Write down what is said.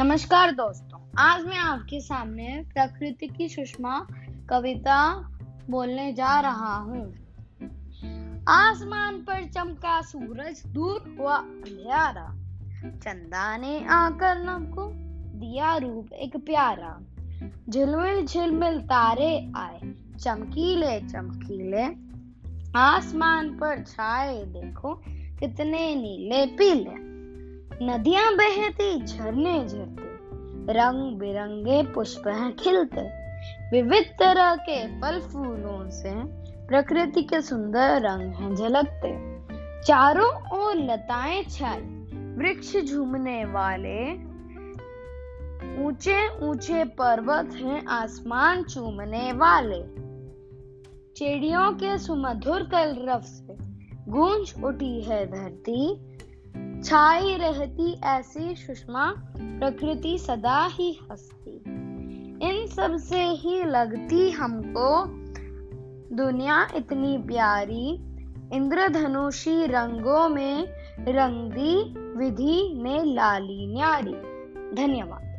नमस्कार दोस्तों, आज मैं आपके सामने प्रकृति की सुषमा कविता बोलने जा रहा हूँ। आसमान पर चमका सूरज, दूर हुआ अंधेरा। चंदा ने आकर नमको दिया रूप एक प्यारा। झिलमिल झिलमिल तारे आए, चमकीले चमकीले। आसमान पर छाए, देखो कितने नीले पीले। नदियाँ बहती, झरने झरते। रंग बिरंगे पुष्प हैं खिलते। विविध तरह के फल फूलों से प्रकृति के सुंदर रंग हैं झलकते। चारों ओर लताएँ छाई, वृक्ष झूमने वाले ऊँचे ऊँचे पर्वत हैं आसमान चूमने वाले। चिड़ियों के सुमधुर कलरव से गूंज उठी है धरती। छाई रहती ऐसी सुषमा, प्रकृति सदा ही हंसती। इन सबसे ही लगती हमको दुनिया इतनी प्यारी। इंद्रधनुषी रंगों में रंगी विधि में लाली न्यारी। धन्यवाद।